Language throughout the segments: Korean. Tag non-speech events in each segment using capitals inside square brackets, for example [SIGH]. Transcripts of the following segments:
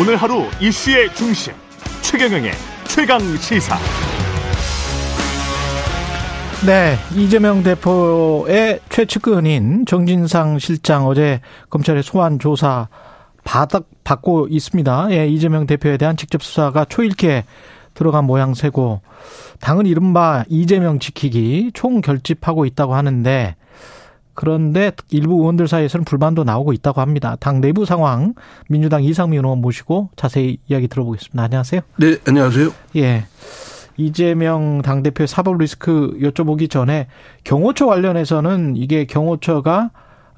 오늘 하루 이슈의 중심 최경영의 최강 시사. 네, 이재명 대표의 최측근인 정진상 실장 어제 검찰의 소환 조사 받, 받고 있습니다. 예, 이재명 대표에 대한 직접 수사가 초일기에 들어간 모양새고 당은 이른바 이재명 지키기 총 결집하고 있다고 하는데 그런데 일부 의원들 사이에서는 불만도 나오고 있다고 합니다. 당 내부 상황 민주당 이상민 의원 모시고 자세히 이야기 들어보겠습니다. 안녕하세요. 네, 안녕하세요. 예. 이재명 당대표의 사법 리스크 여쭤보기 전에 경호처 관련해서는 이게 경호처가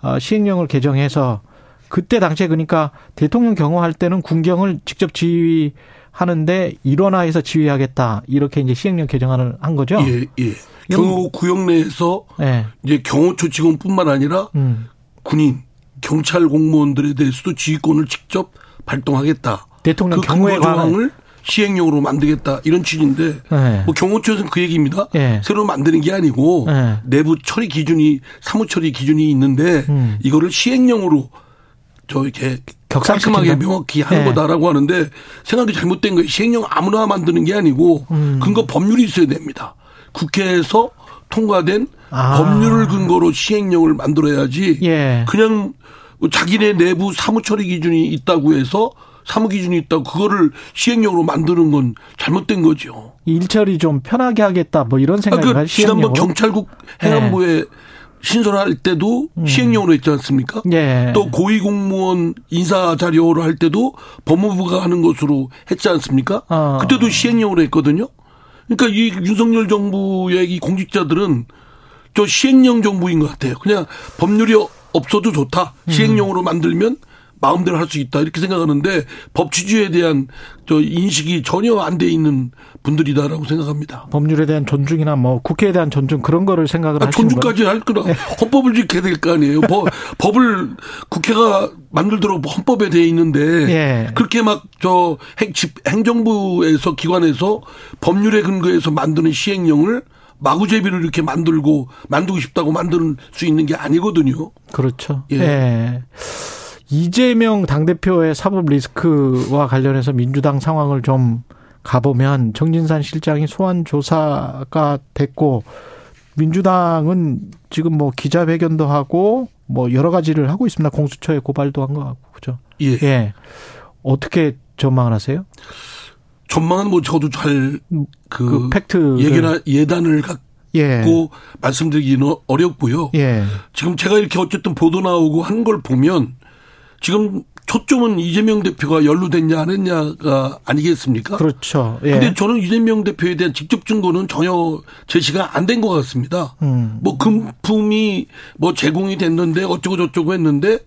어, 시행령을 개정해서 그때 당시에 그러니까 대통령 경호할 때는 군경을 직접 지휘 하는데 일원화해서 지휘하겠다 이렇게 이제 시행령 개정안을 한 거죠. 예, 예. 경호 구역 내에서 예. 이제 경호처 직원뿐만 아니라 음. 군인, 경찰 공무원들에 대해서도 지휘권을 직접 발동하겠다. 대통령 그 경호에 관한 시행령으로 만들겠다 이런 취지인데 네. 뭐 경호처에서는 그 얘기입니다. 네. 새로 만드는 게 아니고 네. 내부 처리 기준이 사무 처리 기준이 있는데 음. 이거를 시행령으로 저 이렇게 깔끔하게 명확히 하는 거다라고 하는데 생각이 잘못된 거예요. 시행령 아무나 만드는 게 아니고 음. 근거 법률이 있어야 됩니다. 국회에서 통과된 아. 법률을 근거로 시행령을 만들어야지 예. 그냥 자기네 내부 사무 처리 기준이 있다고 해서 사무 기준이 있다고 그거를 시행령으로 만드는 건 잘못된 거죠. 일처리 좀 편하게 하겠다 뭐 이런 생각이 아, 그 지난번 경찰국 행안부에 네. 신설할 때도 음. 시행령으로 했지 않습니까? 네. 또 고위공무원 인사 자료로 할 때도 법무부가 하는 것으로 했지 않습니까? 어. 그때도 시행령으로 했거든요. 그러니까 이 윤석열 정부의 이 공직자들은 저 시행령 정부인 것 같아요. 그냥 법률이 없어도 좋다. 시행령으로 만들면 마음대로 할 수 있다 이렇게 생각하는데 법 취지에 대한 저 인식이 전혀 안 돼 있는 분들이다라고 생각합니다. 법률에 대한 존중이나 뭐 국회에 대한 존중 그런 거를 생각을 아, 하시는 존중까지 할 거라 네. 헌법을 지켜야 될 거 아니에요. 법, [LAUGHS] 법을 국회가 만들도록 헌법에 돼 있는데 예. 그렇게 막 저 행정부에서 기관에서 법률에 근거해서 만드는 시행령을 마구제비를 이렇게 만들고 만들고 싶다고 만들 수 있는 게 아니거든요. 그렇죠. 예. 예. 이재명 당대표의 사법 리스크와 관련해서 민주당 상황을 좀 가보면 정진산 실장이 소환 조사가 됐고 민주당은 지금 뭐 기자회견도 하고 뭐 여러 가지를 하고 있습니다. 공수처에 고발도 한 거 같고 그죠? 예. 예. 어떻게 전망을 하세요? 전망은 뭐 저도 잘그 그 팩트 예견 예단을 갖고 예. 말씀드리기는 어렵고요. 예. 지금 제가 이렇게 어쨌든 보도 나오고 한 걸 보면 지금 초점은 이재명 대표가 연루됐냐 안 했냐가 아니겠습니까? 그렇죠. 예. 근데 저는 이재명 대표에 대한 직접 증거는 전혀 제시가 안 된 것 같습니다. 음. 뭐 금품이 뭐 제공이 됐는데 어쩌고 저쩌고 했는데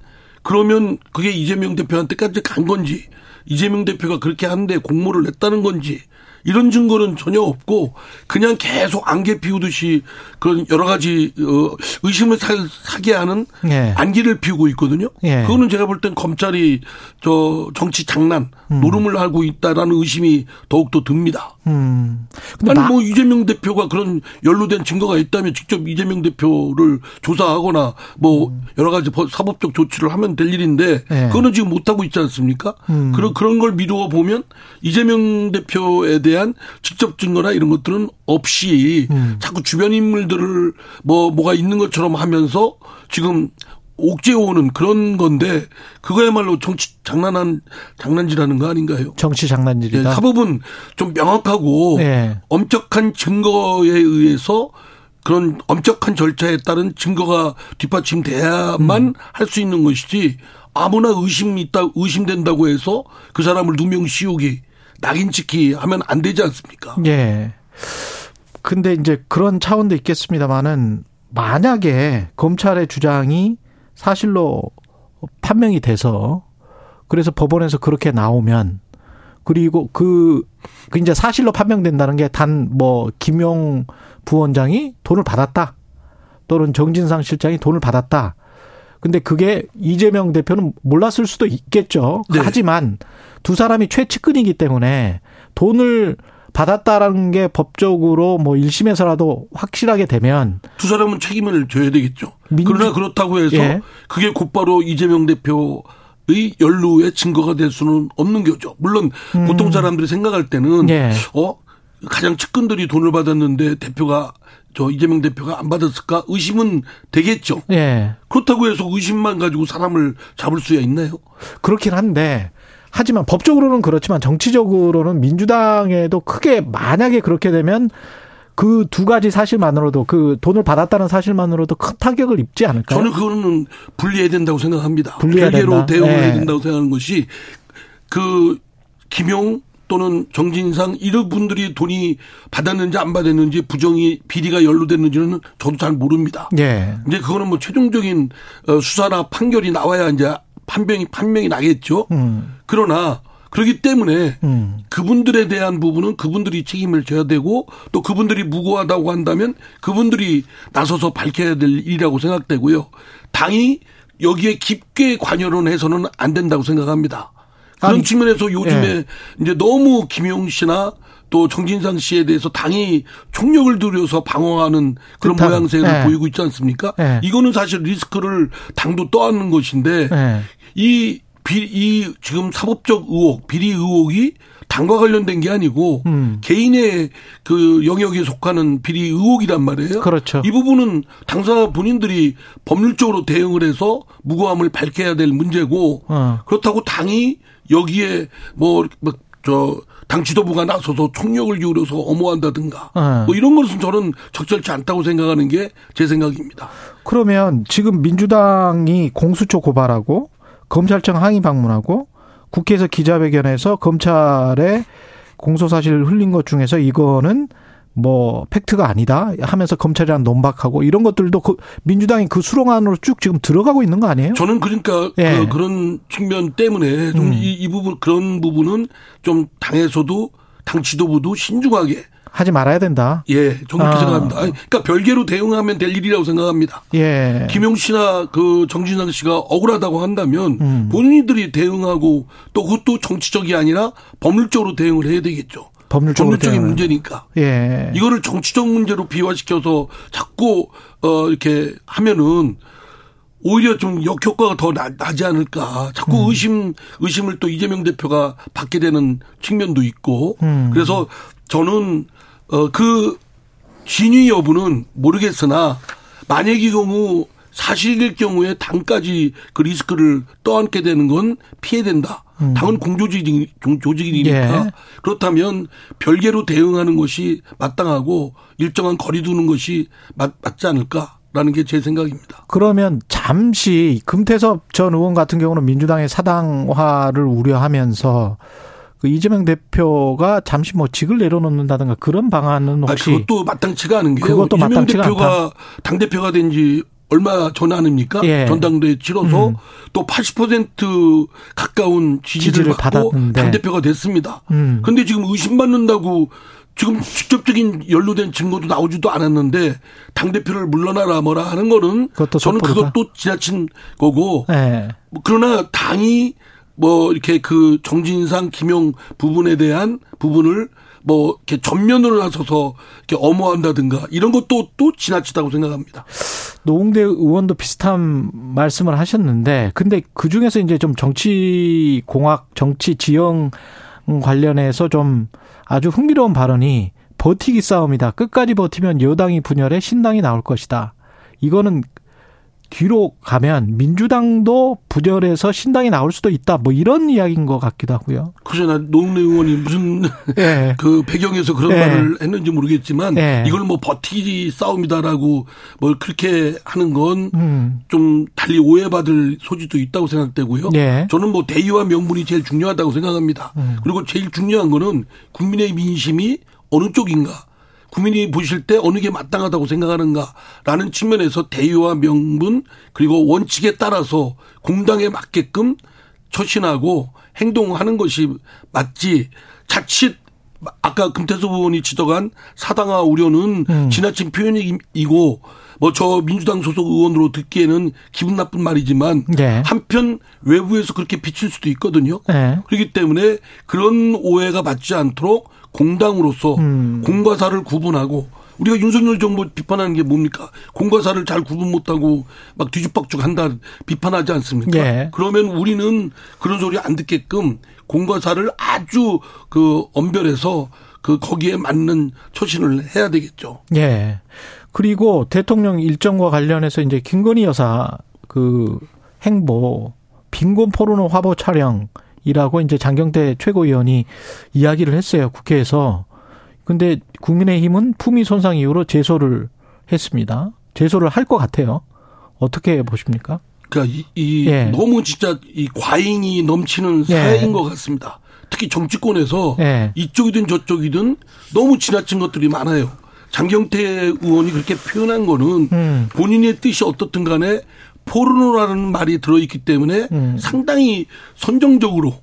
그러면 그게 이재명 대표한테까지 간 건지 이재명 대표가 그렇게 하는데 공모를 냈다는 건지 이런 증거는 전혀 없고 그냥 계속 안개 피우듯이 그런 여러 가지 어 의심을 사게 하는 예. 안기를 피우고 있거든요. 예. 그거는 제가 볼 땐 검찰이 저 정치 장난 음. 노름을 하고 있다라는 의심이 더욱더 듭니다. 음. 아니 뭐 이재명 대표가 그런 연루된 증거가 있다면 직접 이재명 대표를 조사하거나 뭐 음. 여러 가지 사법적 조치를 하면 될 일인데 예. 그거는 지금 못 하고 있지 않습니까? 음. 그런 그런 걸 미루어 보면 이재명 대표에 대한 대한 직접 증거나 이런 것들은 없이 음. 자꾸 주변 인물 들을 뭐 뭐가 있는 것처럼 하면서 지금 옥죄오는 그런 건데 그거야말로 정치 장난한 장난질하는 거 아닌가요? 정치 장난질이다. 예, 사법은 좀 명확하고 네. 엄격한 증거에 의해서 그런 엄격한 절차에 따른 증거가 뒷받침돼야만 음. 할수 있는 것이지 아무나 의심이 있다 의심된다고 해서 그 사람을 누명 씌우기 낙인 찍기 하면 안 되지 않습니까? 예. 근데 이제 그런 차원도 있겠습니다만은 만약에 검찰의 주장이 사실로 판명이 돼서 그래서 법원에서 그렇게 나오면 그리고 그, 그 이제 사실로 판명된다는 게 단 뭐 김용 부원장이 돈을 받았다 또는 정진상 실장이 돈을 받았다. 근데 그게 이재명 대표는 몰랐을 수도 있겠죠. 네. 하지만 두 사람이 최측근이기 때문에 돈을 받았다라는 게 법적으로 뭐 1심에서라도 확실하게 되면 두 사람은 책임을 져야 되겠죠. 민주... 그러나 그렇다고 해서 예. 그게 곧바로 이재명 대표 의 연루의 증거가 될 수는 없는 거죠. 물론 음. 보통 사람들이 생각할 때는 예. 어 가장 측근들이 돈을 받았는데 대표가 저 이재명 대표가 안 받았을까 의심은 되겠죠. 예. 그렇다고 해서 의심만 가지고 사람을 잡을 수야 있나요? 그렇긴 한데 하지만 법적으로는 그렇지만 정치적으로는 민주당에도 크게 만약에 그렇게 되면 그 두 가지 사실만으로도 그 돈을 받았다는 사실만으로도 큰 타격을 입지 않을까요? 저는 그거는 분리해야 된다고 생각합니다. 분리해야 별개로 된다. 대응을 네. 해야 된다고 생각하는 것이 그 김용 또는 정진상 이런 분들이 돈이 받았는지 안 받았는지 부정이 비리가 연루됐는지는 저도 잘 모릅니다. 예. 이제 그거는 뭐 최종적인 어, 수사나 판결이 나와야 이제 판명이 판명이 나겠죠. 음. 그러나 그렇기 때문에 음. 그분들에 대한 부분은 그분들이 책임을 져야 되고 또 그분들이 무고하다고 한다면 그분들이 나서서 밝혀야 될 일이라고 생각되고요. 당이 여기에 깊게 관여를 해서는 안 된다고 생각합니다. 그런 아니, 측면에서 요즘에 예. 이제 너무 김용 씨나 또 정진상 씨에 대해서 당이 총력을 들여서 방어하는 그런 그렇다. 모양새를 예. 보이고 있지 않습니까? 예. 이거는 사실 리스크를 당도 떠안는 것인데 예. 이, 비, 이 지금 사법적 의혹, 비리 의혹이 당과 관련된 게 아니고 음. 개인의 그 영역에 속하는 비리 의혹이란 말이에요. 그렇죠. 이 부분은 당사 본인들이 법률적으로 대응을 해서 무고함을 밝혀야 될 문제고 어. 그렇다고 당이 여기에 뭐, 뭐, 저, 당 지도부가 나서서 총력을 기울여서 엄호한다든가 네. 뭐 이런 것은 저는 적절치 않다고 생각하는 게 제 생각입니다. 그러면 지금 민주당이 공수처 고발하고 검찰청 항의 방문하고 국회에서 기자회견에서 검찰에 공소 사실 흘린 것 중에서 이거는 뭐 팩트가 아니다 하면서 검찰이랑 논박하고 이런 것들도 그 민주당이 그 수렁 안으로 쭉 지금 들어가고 있는 거 아니에요? 저는 그러니까 예. 그, 런 측면 때문에 좀이 음. 이 부분 그런 부분은 좀 당에서도 당 지도부도 신중하게 하지 말아야 된다. 예, 저는 그렇게 아. 생각합니다. 아니, 그러니까 별개로 대응하면 될 일이라고 생각합니다. 예. 김용 씨나 그 정진상 씨가 억울하다고 한다면 음. 본인들이 대응하고 또 그것도 정치적이 아니라 법률적으로 대응을 해야 되겠죠. 법률적인 문제니까. 예. 이거를 정치적 문제로 비화시켜서 자꾸 어 이렇게 하면은 오히려 좀 역효과가 더 나, 지 않을까. 자꾸 음. 의심 의심을 또 이재명 대표가 받게 되는 측면도 있고. 음. 그래서 저는 어 그 진위 여부는 모르겠으나 만약의 경우 사실일 경우에 당까지 그 리스크를 떠안게 되는 건 피해된다. 음. 당은 공조직 조직이니까 예. 그렇다면 별개로 대응하는 것이 마땅하고 일정한 거리 두는 것이 맞, 맞지 않을까 라는 게 제 생각입니다. 그러면 잠시 금태섭 전 의원 같은 경우는 민주당의 사당화를 우려하면서 그 이재명 대표가 잠시 뭐 직을 내려놓는다든가 그런 방안은 혹시 아, 그것도 마땅치가 않은 게요. 그것도 이재명 대표가 당 대표가 된 지 얼마 전 아닙니까? 예. 전당대회 치러서 음. 또80% 가까운 지지를, 지지를 받고 당 대표가 됐습니다. 음. 근데 지금 의심받는다고 지금 직접적인 연루된 증거도 나오지도 않았는데 당 대표를 물러나라 뭐라 하는 거는 저는 그것도 지나친 거고 예. 그러나 당이 뭐 이렇게 그 정진상 김용 부분에 대한 부분을 뭐 이렇게 전면으로 나서서 이렇게 엄호한다든가 이런 것도 또 지나치다고 생각합니다. 노웅대 의원도 비슷한 말씀을 하셨는데 근데 그 중에서 이제 좀 정치 공학 정치 지형 관련해서 좀 아주 흥미로운 발언이 버티기 싸움이다. 끝까지 버티면 여당이 분열해 신당이 나올 것이다. 이거는 뒤로 가면 민주당도 부결해서 신당이 나올 수도 있다. 뭐 이런 이야기인 것 같기도 하고요. 그러나 노웅래 의원이 무슨 네. [LAUGHS] 그 배경에서 그런 네. 말을 했는지 모르겠지만 네. 이걸 뭐 버티기 싸움이다라고 뭐 그렇게 하는 건좀 음. 달리 오해받을 소지도 있다고 생각되고요. 저는 뭐 대의와 명분이 제일 중요하다고 생각합니다. 음. 그리고 제일 중요한 거는 국민의 민심이 어느 쪽인가 국민이 보실 때 어느 게 마땅하다고 생각하는가라는 측면에서 대의와 명분 그리고 원칙에 따라서 공당에 맞게끔 처신하고 행동하는 것이 맞지 자칫 아까 금태섭 의원이 지적한 사당화 우려는 음. 지나친 표현이고 뭐 저 민주당 소속 의원으로 듣기에는 기분 나쁜 말이지만 네. 한편 외부에서 그렇게 비칠 수도 있거든요. 네. 그렇기 때문에 그런 오해가 맞지 않도록 공당으로서 음. 공과 사를 구분하고 우리가 윤석열 정부 비판하는 게 뭡니까? 공과 사를 잘 구분 못하고 막 뒤죽박죽 한다 비판하지 않습니까? 예. 그러면 우리는 그런 소리 안 듣게끔 공과 사를 아주 그 엄별해서 그 거기에 맞는 처신을 해야 되겠죠. 예. 그리고 대통령 일정과 관련해서 이제 김건희 여사 그 행보 빈곤 포르노 화보 촬영 이라고 이제 장경태 최고위원이 이야기를 했어요. 국회에서. 근데 국민의힘은 품위 손상 이후로 제소를 했습니다. 제소를 할 것 같아요. 어떻게 보십니까? 그러니까 이, 이 예. 너무 진짜 이 과잉이 넘치는 예. 사회인 예. 것 같습니다. 특히 정치권에서 예. 이쪽이든 저쪽이든 너무 지나친 것들이 많아요. 장경태 의원이 그렇게 표현한 거는 음. 본인의 뜻이 어떻든 간에 포르노라는 말이 들어있기 때문에 음. 상당히 선정적으로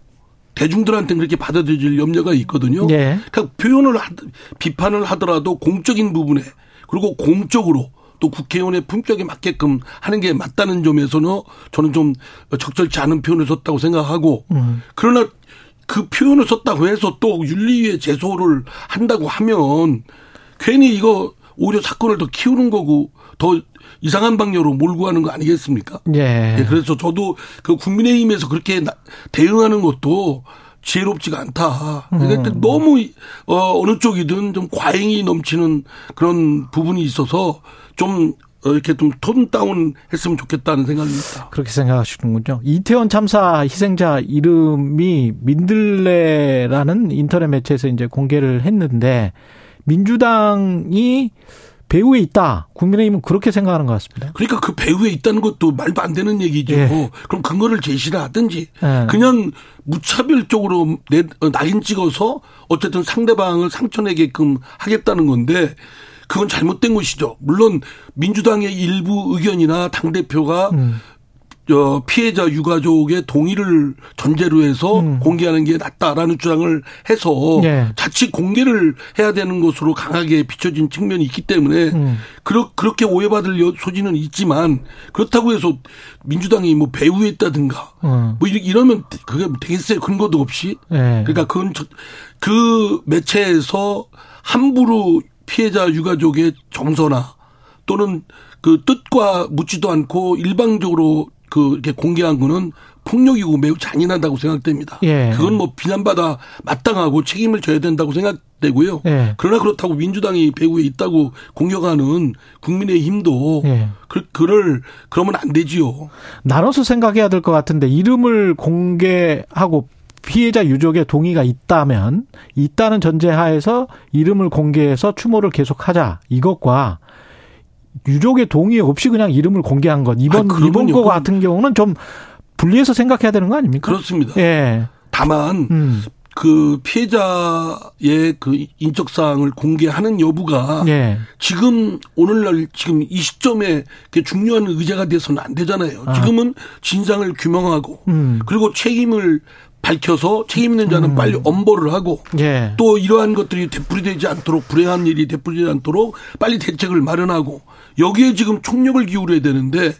대중들한테 그렇게 받아들일 염려가 있거든요. 예. 그러니까 표현을 하, 비판을 하더라도 공적인 부분에 그리고 공적으로 또 국회의원의 품격에 맞게끔 하는 게 맞다는 점에서는 저는 좀 적절치 않은 표현을 썼다고 생각하고 음. 그러나 그 표현을 썼다고 해서 또 윤리위에 제소를 한다고 하면 괜히 이거 오히려 사건을 더 키우는 거고 더 이상한 방향으로 몰고 가는 거 아니겠습니까? 예. 예 그래서 저도 그 국민의힘에서 그렇게 대응하는 것도 지혜롭지가 않다. 그러니까 음. 너무 어 어느 쪽이든 좀 과잉이 넘치는 그런 부분이 있어서 좀 어, 이렇게 좀 톤 다운 했으면 좋겠다는 생각입니다. 그렇게 생각하시는군요. 이태원 참사 희생자 이름이 민들레라는 인터넷 매체에서 이제 공개를 했는데 민주당이 배후에 있다. 국민의힘은 그렇게 생각하는 것 같습니다. 그러니까 그 배후에 있다는 것도 말도 안 되는 얘기죠. 예. 그럼 근거를 제시를 하든지 예. 그냥 무차별적으로 내, 어, 낙인 찍어서 어쨌든 상대방을 상처내게끔 하겠다는 건데 그건 잘못된 것이죠. 물론 민주당의 일부 의견이나 당 대표가 음. 어, 피해자 유가족의 동의를 전제로 해서 음. 공개하는 게 낫다라는 주장을 해서 네. 자칫 공개를 해야 되는 것으로 강하게 비춰진 측면이 있기 때문에 음. 그렇, 그렇게 오해받을 소지는 있지만 그렇다고 해서 민주당이 뭐 배후에 있다든가 음. 뭐 이러면 그게 되겠어요. 근거도 없이. 네. 그러니까 그건 저, 그 매체에서 함부로 피해자 유가족의 정서나 또는 그 뜻과 묻지도 않고 일방적으로 그 이렇게 공개한 거는 폭력이고 매우 잔인하다고 생각됩니다. 예. 그건 뭐 비난받아 마땅하고 책임을 져야 된다고 생각되고요. 예. 그러나 그렇다고 민주당이 배후에 있다고 공격하는 국민의 힘도 예. 그, 그를 그러면 안 되지요. 나눠서 생각해야 될 것 같은데 이름을 공개하고 피해자 유족의 동의가 있다면 있다는 전제하에서 이름을 공개해서 추모를 계속하자 이것과 유족의 동의 없이 그냥 이름을 공개한 것 이번 아, 이번 거 같은 경우는 좀 분리해서 생각해야 되는 거 아닙니까? 그렇습니다. 예. 다만 음. 그 피해자의 그 인적 사항을 공개하는 여부가 예. 지금 오늘날 지금 이 시점에 중요한 의제가 돼서는 안 되잖아요. 아. 지금은 진상을 규명하고 음. 그리고 책임을 밝혀서 책임 있는 자는 음. 빨리 엄벌을 하고 예. 또 이러한 것들이 되풀이되지 않도록 불행한 일이 되풀이되지 않도록 빨리 대책을 마련하고 여기에 지금 총력을 기울여야 되는데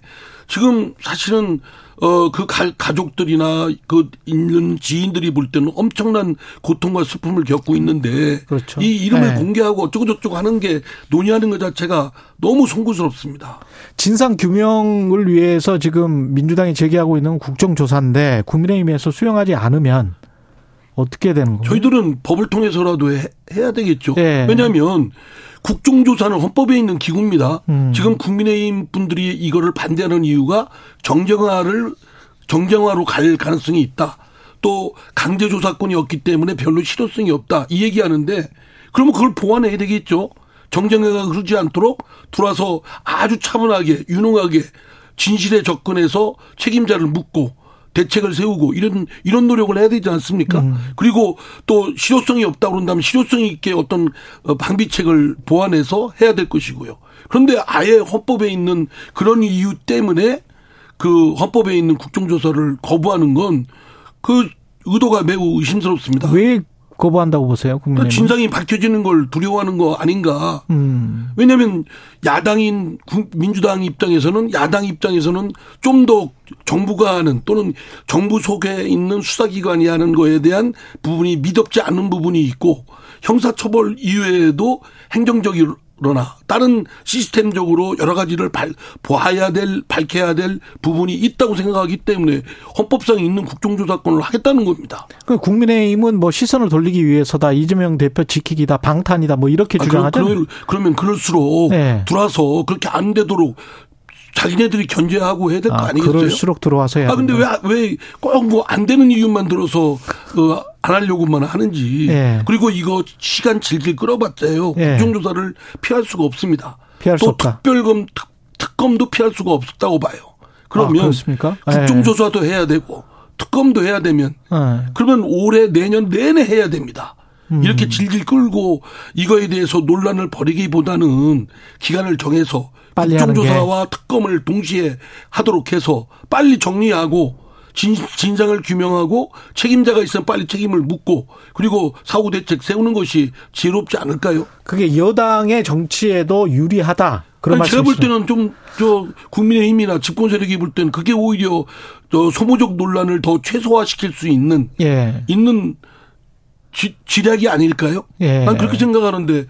지금 사실은 어, 그 가, 가족들이나 그 있는 지인들이 볼 때는 엄청난 고통과 슬픔을 겪고 있는데 그렇죠. 이 이름을 네. 공개하고 어쩌고저쩌고 하는 게 논의하는 것 자체가 너무 송구스럽습니다. 진상 규명을 위해서 지금 민주당이 제기하고 있는 국정조사인데 국민의힘에서 수용하지 않으면 어떻게 되는 거예요? 저희들은 법을 통해서라도 해, 야 되겠죠. 네. 왜냐하면 국정조사는 헌법에 있는 기구입니다. 음. 지금 국민의힘 분들이 이거를 반대하는 이유가 정정화를 정정화로 갈 가능성이 있다. 또 강제조사권이 없기 때문에 별로 실효성이 없다. 이 얘기하는데 그러면 그걸 보완해야 되겠죠. 정정화가 그러지 않도록 들어와서 아주 차분하게 유능하게 진실에 접근해서 책임자를 묻고 대책을 세우고 이런 이런 노력을 해야 되지 않습니까? 음. 그리고 또 실효성이 없다 그런다면 실효성 있게 어떤 어, 방비책을 보완해서 해야 될 것이고요. 그런데 아예 헌법에 있는 그런 이유 때문에 그 헌법에 있는 국정조사를 거부하는 건 그 의도가 매우 의심스럽습니다. 왜 거부한다고 보세요, 국민의힘? 그 진상이 밝혀지는 걸 두려워하는 거 아닌가? 음. 왜냐하면 야당인 민주당 입장에서는 야당 입장에서는 좀 더 정부가 하는 또는 정부 속에 있는 수사기관이 하는 거에 대한 부분이 미덥지 않은 부분이 있고 형사처벌 이외에도 행정적인 그러나 다른 시스템적으로 여러 가지를 발, 보아야 될 밝혀야 될 부분이 있다고 생각하기 때문에 헌법상 있는 국정조사권을 하겠다는 겁니다. 그 국민의힘은 뭐 시선을 돌리기 위해서다 이재명 대표 지키기다 방탄이다 뭐 이렇게 아, 주장하죠. 그러면, 그러면 그럴수록 네. 들어와서 그렇게 안 되도록 자기네들이 견제하고 해야 될거 아, 아, 니겠어요 그럴수록 들어와서 해야 아 근데. 왜 왜 꼭 뭐 안 되는 이유만 들어서 어, 안 하려고만 하는지 예. 그리고 이거 시간 질질 끌어봤자요 예. 국정조사를 피할 수가 없습니다. 피할 수또 없다. 특별검 특, 특검도 피할 수가 없었다고 봐요. 아, 그러면 그렇습니까? 예. 국정조사도 해야 되고 특검도 해야 되면 예. 그러면 올해 내년 내내 해야 됩니다. 음. 이렇게 질질 끌고 이거에 대해서 논란을 벌이기보다는 기간을 정해서 빨리 국정조사와 특검을 동시에 하도록 해서 빨리 정리하고 진, 진상을 규명하고 책임자가 있으면 빨리 책임을 묻고 그리고 사후 대책 세우는 것이 지혜롭지 않을까요? 그게 여당의 정치에도 유리하다. 그런 아니, 제가 볼. 때는 좀 저 국민의힘이나 집권 세력이 볼 때는 그게 오히려 저 소모적 논란을 더 최소화시킬 수 있는 예. 있는 지, 지략이 아닐까요? 예. 난 그렇게 생각하는데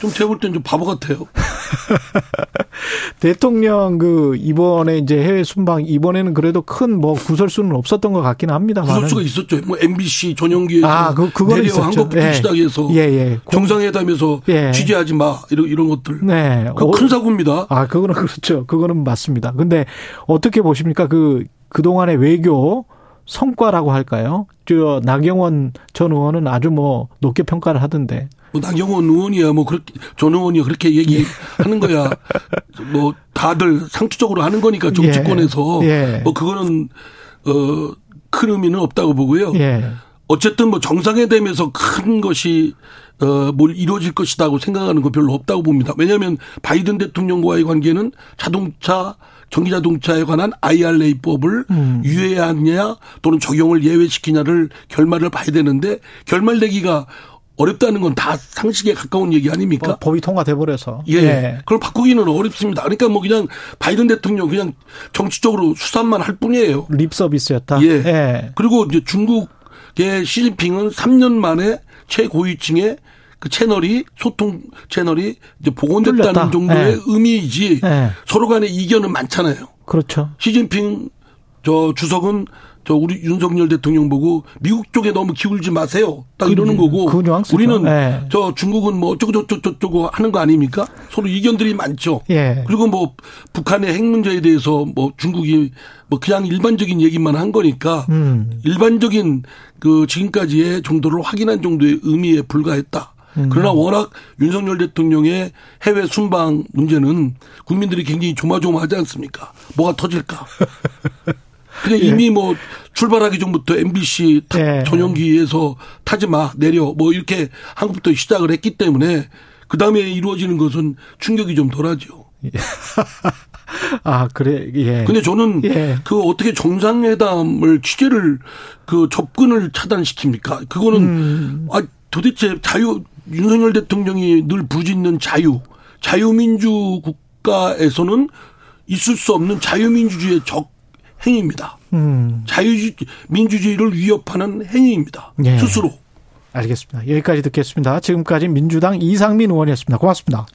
좀 제가 볼 땐 좀 바보 같아요. [LAUGHS] 대통령 그 이번에 이제 해외 순방 이번에는 그래도 큰 뭐 구설수는 없었던 것 같기는 합니다만. 구설수가 있었죠. 뭐 MBC 전용기에서 아, 그 그거는 내려 한 있었죠. 것부터 예. 시작해서 예, 예. 정상회담에서 예. 취재하지 마 이런 이런 것들. 네. 그큰 사고입니다. 아, 그거는 [LAUGHS] 그렇죠. 그거는 맞습니다. 근데 어떻게 보십니까? 그, 그동안의 외교 성과라고 할까요? 저, 나경원 전 의원은 아주 뭐 높게 평가를 하던데. 뭐 나경원 의원이야 뭐 그렇게 전 의원이 그렇게 얘기하는 거야. [LAUGHS] 뭐 다들 상투적으로 하는 거니까 정치권에서 예. 뭐 그거는 어큰 의미는 없다고 보고요. 예. 어쨌든 뭐 정상회담에서 큰 것이 어뭘 이루어질 것이다고 생각하는 거 별로 없다고 봅니다. 왜냐하면 바이든 대통령과의 관계는 자동차 전기 자동차에 관한 IRA법을 음. 유예하느냐 또는 적용을 예외시키냐를 결말을 봐야 되는데 결말내기가 어렵다는 건 다 상식에 가까운 얘기 아닙니까? 뭐 법이 통과돼 버려서. 예. 그걸 바꾸기는 어렵습니다. 그러니까 뭐 그냥 바이든 대통령 그냥 정치적으로 수산만 할 뿐이에요. 립 서비스였다. 예. 예. 그리고 이제 중국의 시진핑은 3년 만에 최고위층의 그 채널이 소통 채널이 이제 복원됐다는 뚫렸다. 정도의 예. 의미이지 예. 서로 간에 이견은 많잖아요. 그렇죠. 시진핑 저 주석은 저 우리 윤석열 대통령 보고 미국 쪽에 너무 기울지 마세요. 딱 이러는 그- 거고 그. 우리는 예. 저 중국은 뭐 어쩌고 저쩌고 저쩌고 하는 거 아닙니까? 서로 이견들이 많죠. 예. 그리고 뭐 북한의 핵 문제에 대해서 뭐 중국이 뭐 그냥 일반적인 얘기만 한 거니까 음. 일반적인 그 지금까지의 정도를 확인한 정도의 의미에 불과했다. 음. 그러나 워낙 윤석열 대통령의 해외 순방 문제는 국민들이 굉장히 조마조마하지 않습니까? 뭐가 터질까? [LAUGHS] 근데 이미 뭐 출발하기 전부터 MBC 타- 예. 전용기에서 타지 마 내려 뭐 이렇게 한국부터 시작을 했기 때문에 그 다음에 이루어지는 것은 충격이 좀 덜하죠. [LAUGHS] 아, 그래. 예. 근데 저는 예. 그 어떻게 정상회담을 취재를 그 접근을 차단시킵니까? 그거는 음. 아 도대체 자유 윤석열 대통령이 늘 부짓는 자유 자유민주 국가에서는 있을 수 없는 자유민주주의의 적 행위입니다. 음. 자유민주주의를 위협하는 행위입니다. 예. 스스로. 알겠습니다. 여기까지 듣겠습니다. 지금까지 민주당 이상민 의원이었습니다. 고맙습니다.